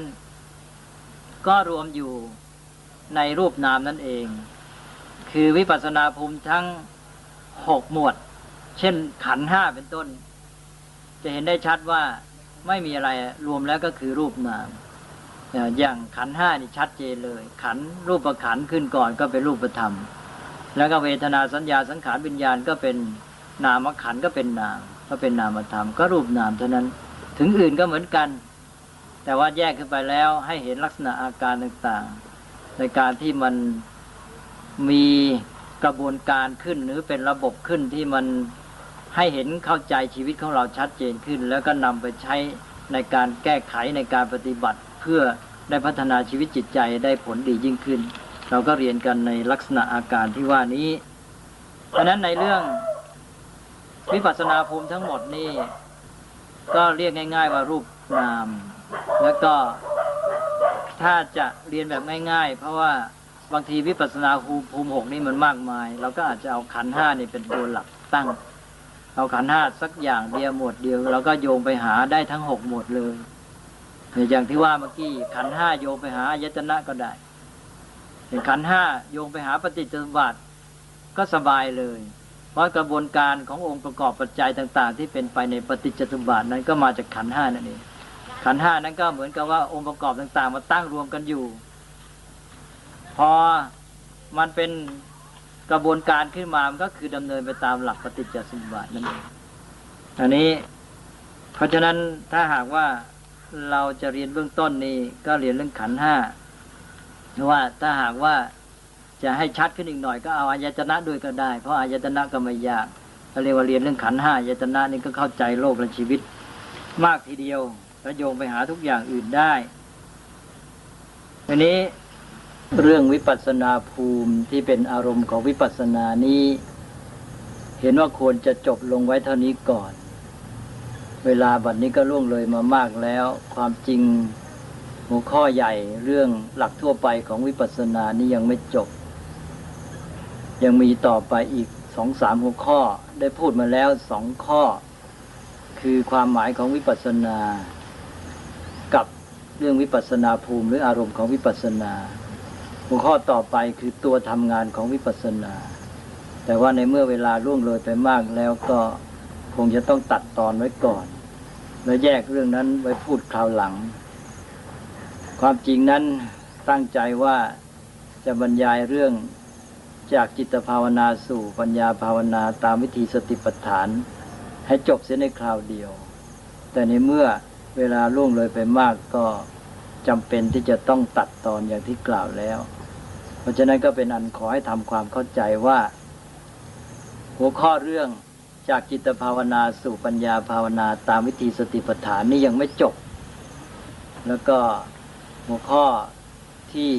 ก็รวมอยู่ในรูปนามนั่นเอง คือวิปัสนาภูมิทั้งหกหมวด เช่นขันห้าเป็นต้น จะเห็นได้ชัดว่าไม่มีอะไรรวมแล้วก็คือรูปนามอย่างขันห้านี่ชัดเจนเลย ขันรูปประขันขึ้นก่อนก็เป็นรูปธรรม แล้วก็เวทนาสัญญาสังขารวิญญาณก็เป็นนามขันก็เป็นนาม ก็เป็นนามธรรม ก็รูปนามเท่านั้น ถึงอื่นก็เหมือนกัน แต่ว่าแยกขึ้นไปแล้วให้เห็นลักษณะอาการต่างๆ ในการที่มัน มีกระบวนการขึ้นหรือเป็นระบบขึ้นที่มันให้เห็นเข้าใจชีวิตของเราชัดเจนขึ้น แล้วก็นำไปใช้ในการแก้ไขในการปฏิบัติ เพื่อได้พัฒนาชีวิตจิตใจได้ผลดียิ่งขึ้น เราก็เรียนกันในลักษณะอาการที่ว่านี้ดังนั้นในเรื่องวิปัสสนาภูมิทั้งหมดนี่ก็เรียกง่าย ๆ ว่ารูปนาม แล้วก็ถ้าจะเรียนแบบง่าย ๆ เพราะว่า บางทีวิปัสสนาภูมิภูมหกนี่มันมากมาย เราก็อาจจะเอาขันห้านี่เป็นตัวหลักตั้ง เอาขันห้าสักอย่างเดียวหมดเดียวเราก็โยงไปหาได้ทั้งหกหมดเลยอย่างที่ว่าเมื่อกี้ขันห้าโยงไปหาอายตนะก็ได้เป็นขันห้าโยงไปหาปฏิจจสมบัติก็สบายเลย เพราะกระบวนการขององค์ประกอบปัจจัยต่าง ๆ ที่เป็นไปในปฏิจจสมบัตินั้นก็มาจากขันห้านั่นเองขันห้านั้นก็เหมือนกับว่าองค์ประกอบต่าง ๆ มาตั้งรวมกันอยู่ พอมันเป็นกระบวนการขึ้นมา มันก็คือดำเนินไปตามหลักปฏิจจสมบัตินั่นเองอันนี้ เพราะฉะนั้นถ้าหากว่าเราจะเรียนเบื้องต้นนี้ก็เรียนเรื่องขันห้าว่าถ้าหากว่าจะให้ชัดขึ้นอีกหน่อยก็เอาอายตนะด้วยก็ได้ เพราะอายตนะก็ไม่ยากเราเรียกว่าเรียนเรื่องขันห้าอายตนะนี่ก็เข้าใจโลกและชีวิต มากทีเดียวแล้วโยงไปหาทุกอย่างอื่นได้ทีนี้ เรื่องวิปัสนาภูมิที่เป็นอารมณ์ของวิปัสสนานี้ เห็นว่าควรจะจบลงไว้เท่านี้ก่อน เวลาบัดนี้ก็ล่วงเลยมามากแล้ว ความจริงหัวข้อใหญ่เรื่องหลักทั่วไปของวิปัสสนานี้ยังไม่จบ ยังมีต่อไปอีกสองสามหัวข้อได้พูดมาแล้วสองข้อ คือความหมายของวิปัสสนา กับเรื่องวิปัสสนาภูมิหรืออารมณ์ของวิปัสสนา หัวข้อต่อไปคือตัวทำงานของวิปัสสนา แต่ว่าในเมื่อเวลาล่วงเลยไปมากแล้วก็คงจะต้องตัดตอนไว้ก่อน แล้วแยกเรื่องนั้นไว้พูดคราวหลัง ความจริงนั้นตั้งใจว่าจะบรรยายเรื่องจากจิตภาวนาสู่ปัญญาภาวนาตามวิธีสติปัฏฐาน ให้จบเสียในคราวเดียว แต่ในเมื่อเวลาล่วงเลยไปมากก็จำเป็นที่จะต้องตัดตอนอย่างที่กล่าวแล้ว เพราะฉะนั้นก็เป็นอันขอให้ทำความเข้าใจว่า หัวข้อเรื่องจากจิตภาวนาสู่ปัญญาภาวนาตามวิธีสติปัฏฐานนี่ยังไม่จบ แล้วก็หัวข้อที่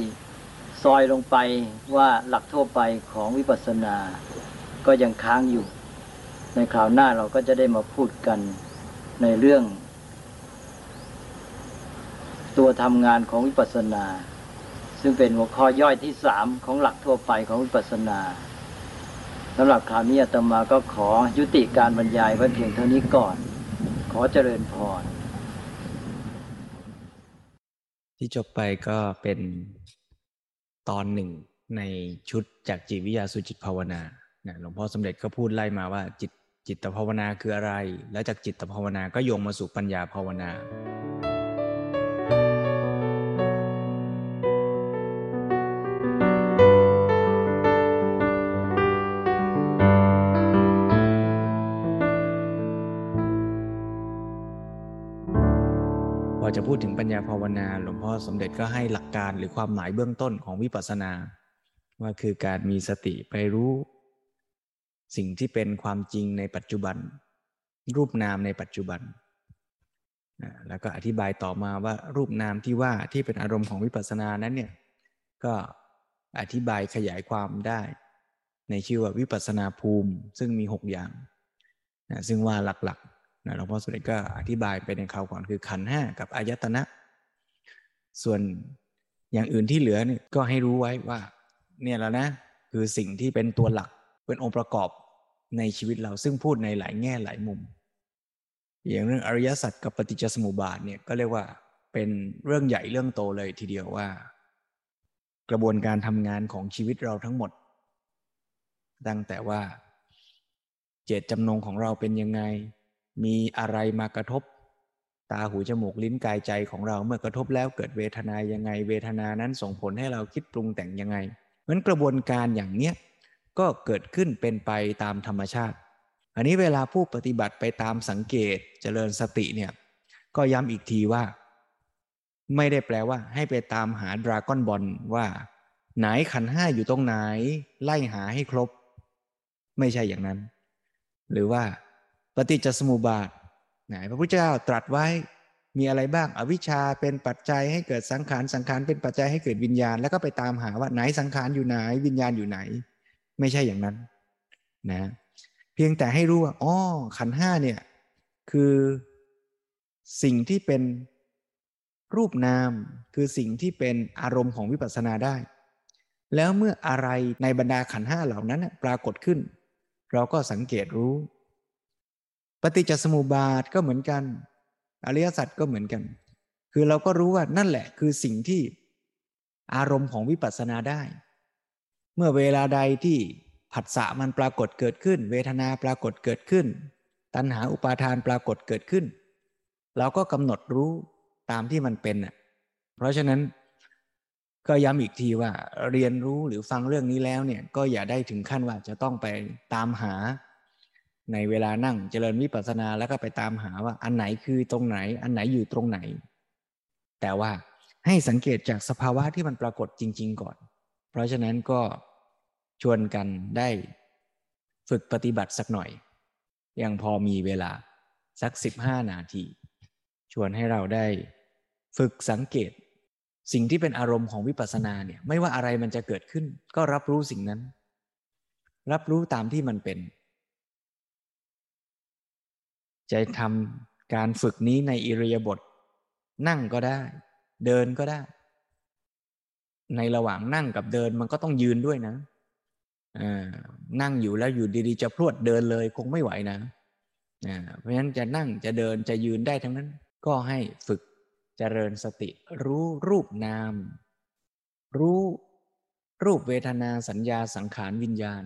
ซอยลงไปว่าหลักทั่วไปของวิปัสสนา ก็ยังค้างอยู่ ในคราวหน้าเราก็จะได้มาพูดกันในเรื่อง ตัวทำงานของวิปัสสนา ซึ่งเป็นหัวข้อย่อยที่สามของหลักทั่วไปของวิปัสสนาสำหรับคราวนี้อาตมาก็ขอยุติการบรรยายไว้เพียงเท่านี้ก่อน ขอเจริญพรที่จบไปก็เป็นตอนหนึ่งในชุดจากจิตวิทยาสุจิตภาวนาหลวงพ่อสมเด็จก็พูดไล่มาว่าจิตจิตภาวนาคืออะไร แล้วจากจิตภาวนาก็โยงมาสู่ปัญญาภาวนา อจะพูดถึงปัญญาภาวนา หลวงพ่อสมเด็จก็ให้หลักการหรือความหมายเบื้องต้นของวิปัสสนา ว่าคือการมีสติไปรู้ สิ่งที่เป็นความจริงในปัจจุบัน รูปนามในปัจจุบัน แล้วก็อธิบายต่อมาว่ารูปนามที่ว่าที่เป็นอารมณ์ของวิปัสสนานั้นเนี่ยก็อธิบายขยายความได้ ในชื่อว่าวิปัสสนาภูมิ ซึ่งมีหกอย่างนะซึ่งว่าหลักๆ นะหลวงพ่อสุดก็อธิบายไปในคราวก่อนคือขันห้ากับอายตนะ ส่วนอย่างอื่นที่เหลือเนี่ยก็ให้รู้ไว้ว่า เนี่ยแล้วนะ คือสิ่งที่เป็นตัวหลักเป็นองค์ประกอบในชีวิตเราซึ่งพูดในหลายแง่หลายมุม อย่างเรื่องอริยสัจกับปฏิจจสมุปบาทเนี่ยก็เรียกว่าเป็นเรื่องใหญ่เรื่องโตเลยทีเดียวว่า กระบวนการทำงานของชีวิตเราทั้งหมด ตั้งแต่ว่า เจตจำนงของเราเป็นยังไง มีอะไรมากระทบ ตาหูจมูกลิ้นกายใจของเราเมื่อกระทบแล้วเกิดเวทนายังไง เวทนานั้นส่งผลให้เราคิดปรุงแต่งยังไงเหมือนกระบวนการอย่างเนี้ยก็เกิดขึ้นเป็นไปตามธรรมชาติ อันนี้เวลาผู้ปฏิบัติไปตามสังเกตเจริญสติเนี่ยก็ย้ำอีกทีว่า ไม่ได้แปลว่า ให้ไปตามหาดราก้อนบอลว่า ไหนขันห้าอยู่ตรงไหน ไล่หาให้ครบ ไม่ใช่อย่างนั้น หรือว่า ปฏิจจสมุปบาทไหนพระพุทธเจ้าตรัสไว้มีอะไรบ้าง อวิชชาเป็นปัจจัยให้เกิดสังขาร สังขารเป็นปัจจัยให้เกิดวิญญาณ แล้วก็ไปตามหาว่าไหนสังขารอยู่ไหน วิญญาณอยู่ไหน ไม่ใช่อย่างนั้นนะ เพียงแต่ให้รู้ว่าอ๋อขันห้าเนี่ย คือสิ่งที่เป็นรูปนาม คือสิ่งที่เป็นอารมณ์ของวิปัสสนาได้ แล้วเมื่ออะไรในบรรดาขันห้าเหล่านั้นปรากฏขึ้น เราก็สังเกตรู้ ฏิจจสมุปบาทก็เหมือนกัน อริยสัจก็เหมือนกัน คือเราก็รู้ว่านั่นแหละ คือสิ่งที่อารมณ์ของวิปัสสนาได้ เมื่อเวลาใดที่ผัสสะมันปรากฏเกิดขึ้น เวทนาปรากฏเกิดขึ้น ตัณหาอุปาทานปรากฏเกิดขึ้น เราก็กำหนดรู้ตามที่มันเป็นอะเพราะฉะนั้นก็ย้ำอีกทีว่าเรียนรู้หรือฟังเรื่องนี้แล้วเนี่ยก็อย่าได้ถึงขั้นว่าจะต้องไปตามหา ในเวลานั่งเจริญวิปัสสนาแล้วก็ไปตามหาว่าอันไหนคือตรงไหน อันไหนอยู่ตรงไหน แต่ว่าให้สังเกตจากสภาวะที่มันปรากฏจริง ๆ ก่อน เพราะฉะนั้นก็ชวนกันได้ฝึกปฏิบัติสักหน่อย ยังพอมีเวลาสักสิบห้านาที ชวนให้เราได้ฝึกสังเกต สิ่งที่เป็นอารมณ์ของวิปัสสนาเนี่ยไม่ว่าอะไรมันจะเกิดขึ้น ก็รับรู้สิ่งนั้น รับรู้ตามที่มันเป็น จะทำการฝึกนี้ในอิริยาบถนั่งก็ได้ เดินก็ได้ ในระหว่างนั่งกับเดินมันก็ต้องยืนด้วยนะนั่งอยู่แล้วอยู่ดีๆจะพรวดเดินเลยคงไม่ไหวนะเพราะฉะนั้นจะนั่งจะเดินจะยืนได้ทั้งนั้น ก็ให้ฝึกเจริญสติ รู้รูปนาม รู้รูปเวทนาสัญญาสังขารวิญญาณ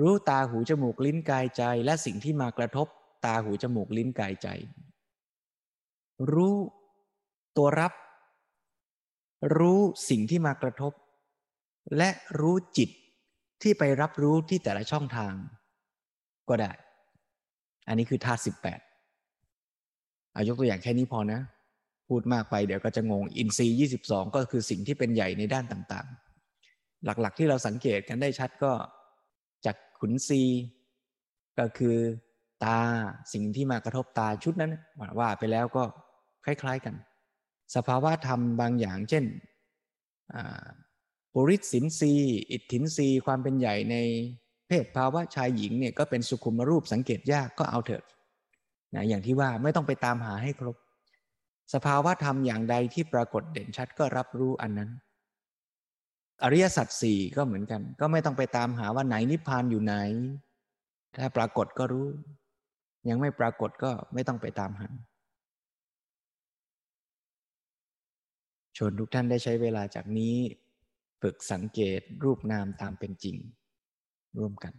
รู้ตาหูจมูกลิ้นกายใจและสิ่งที่มากระทบ ตาหูจมูกลิ้นกายใจ รู้ตัวรับ รู้สิ่งที่มากระทบ และรู้จิตที่ไปรับรู้ที่แต่ละช่องทาง ก็ได้ อันนี้คือธาตุสิบแปดอายกตัวอย่างแค่นี้พอนะ พูดมากไปเดี๋ยวก็จะงง อินทรีย์ยี่สิบสองก็คือสิ่งที่เป็นใหญ่ในด้านต่างๆ หลักๆที่เราสังเกตกันได้ชัดก็จากขุนซีก็คือ ตาสิ่งที่มากระทบตาชุดนั้นว่าไปแล้วก็คล้าย ๆกัน สภาวะธรรมบางอย่าง เช่นปุริสินซีอิทธินซีความเป็นใหญ่ในเพศภาวะชายหญิงเนี่ยก็เป็นสุขุมรูปสังเกตยากก็เอาเถอะนะอย่างที่ว่าไม่ต้องไปตามหาให้ครบ สภาวะธรรมอย่างใดที่ปรากฏเด่นชัดก็รับรู้อันนั้น อริยสัจสี่ก็เหมือนกัน ก็ไม่ต้องไปตามหาว่าไหนนิพพานอยู่ไหน ถ้าปรากฏก็รู้ ยังไม่ปรากฏก็ไม่ต้องไปตามหา ชวนทุกท่านได้ใช้เวลาจากนี้ ฝึกสังเกตรูปนามตามเป็นจริง ร่วมกัน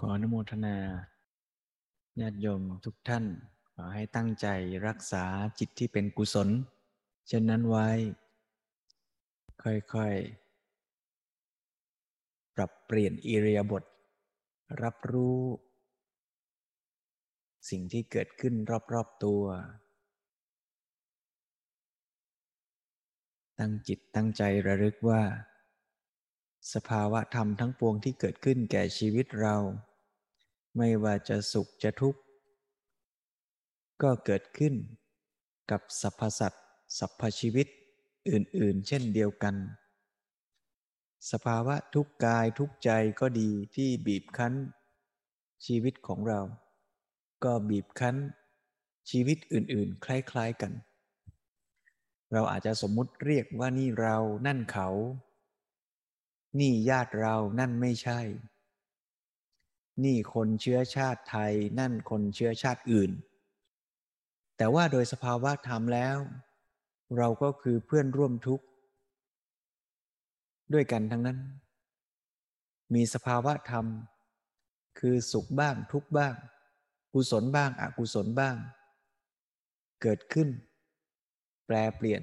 ขออนุโมทนาญาติโยมทุกท่าน ขอให้ตั้งใจรักษาจิตที่เป็นกุศล เช่นนั้นไว้ ค่อยๆ ปรับเปลี่ยนอิริยาบถรับรู้ สิ่งที่เกิดขึ้นรอบๆตัว ตั้งจิตตั้งใจระลึกว่าสภาวะธรรมทั้งปวงที่เกิดขึ้นแก่ชีวิตเรา ไม่ว่าจะสุขจะทุกข์ ก็เกิดขึ้นกับสรรพสัตว์สรรพชีวิตอื่นๆ เช่นเดียวกัน สภาวะทุกกายทุกใจก็ดีที่บีบคั้น ชีวิตของเรา ก็บีบคั้น ชีวิตอื่นๆ คล้าย ๆกัน เราอาจจะสมมุติเรียกว่านี่เรานั่นเขา นี่ญาติเรานั่นไม่ใช่ นี่คนเชื้อชาติไทยนั่นคนเชื้อชาติอื่น แต่ว่าโดยสภาวะธรรมแล้ว เราก็คือเพื่อนร่วมทุกข์ ด้วยกันทั้งนั้น มีสภาวะธรรม คือสุขบ้างทุกข์บ้าง กุศลบ้างอกุศลบ้าง เกิดขึ้น แปลเปลี่ยน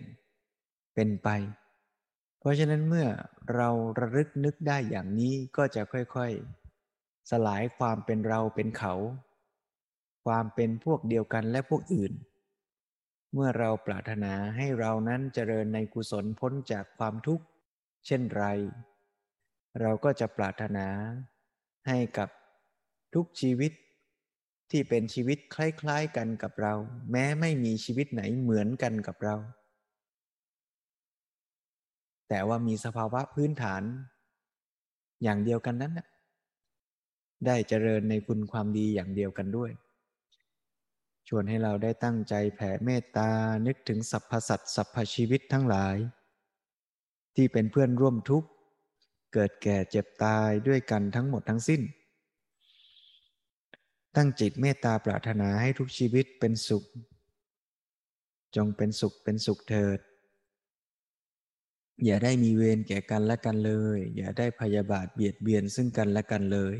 เป็นไป เพราะฉะนั้นเมื่อเราระลึกนึกได้อย่างนี้ก็จะค่อย ๆ สลายความเป็นเราเป็นเขา ความเป็นพวกเดียวกันและพวกอื่น เมื่อเราปรารถนาให้เรานั้นเจริญในกุศลพ้นจากความทุกข์ เช่นไร เราก็จะปรารถนาให้กับทุกชีวิตที่เป็นชีวิตคล้ายๆกันกับเรา แม้ไม่มีชีวิตไหนเหมือนกันกับเรา แต่ว่ามีสภาวะพื้นฐาน อย่างเดียวกันนั้น ได้เจริญในคุณความดีอย่างเดียวกันด้วย ชวนให้เราได้ตั้งใจแผ่เมตตานึกถึงสรรพสัตว์สรรพชีวิตทั้งหลาย ที่เป็นเพื่อนร่วมทุกข์ เกิดแก่เจ็บตายด้วยกันทั้งหมดทั้งสิ้น ตั้งจิตเมตตาปรารถนาให้ทุกชีวิตเป็นสุข จงเป็นสุขเป็นสุขเถิดอย่าได้มีเวรแก่กันและกันเลย อย่าได้พยาบาทเบียดเบียนซึ่งกันและกันเลย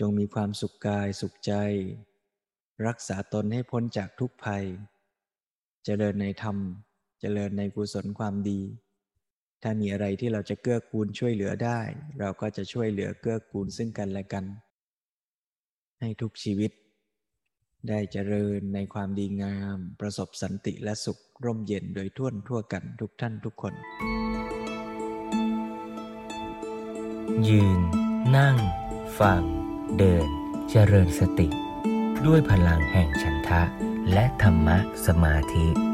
จงมีความสุขกายสุขใจ รักษาตนให้พ้นจากทุกภัย เจริญในธรรม เจริญในกุศลความดี ถ้ามีอะไรที่เราจะเกื้อกูลช่วยเหลือได้ เราก็จะช่วยเหลือเกื้อกูลซึ่งกันและกัน ให้ทุกชีวิต ได้เจริญในความดีงาม ประสบสันติและสุขร่มเย็นโดยทั่วทั่วกันทุกท่านทุกคน ยืน นั่ง ฟัง เดินเจริญสติ ด้วยพลังแห่งฉันทะ และธรรมะสมาธิ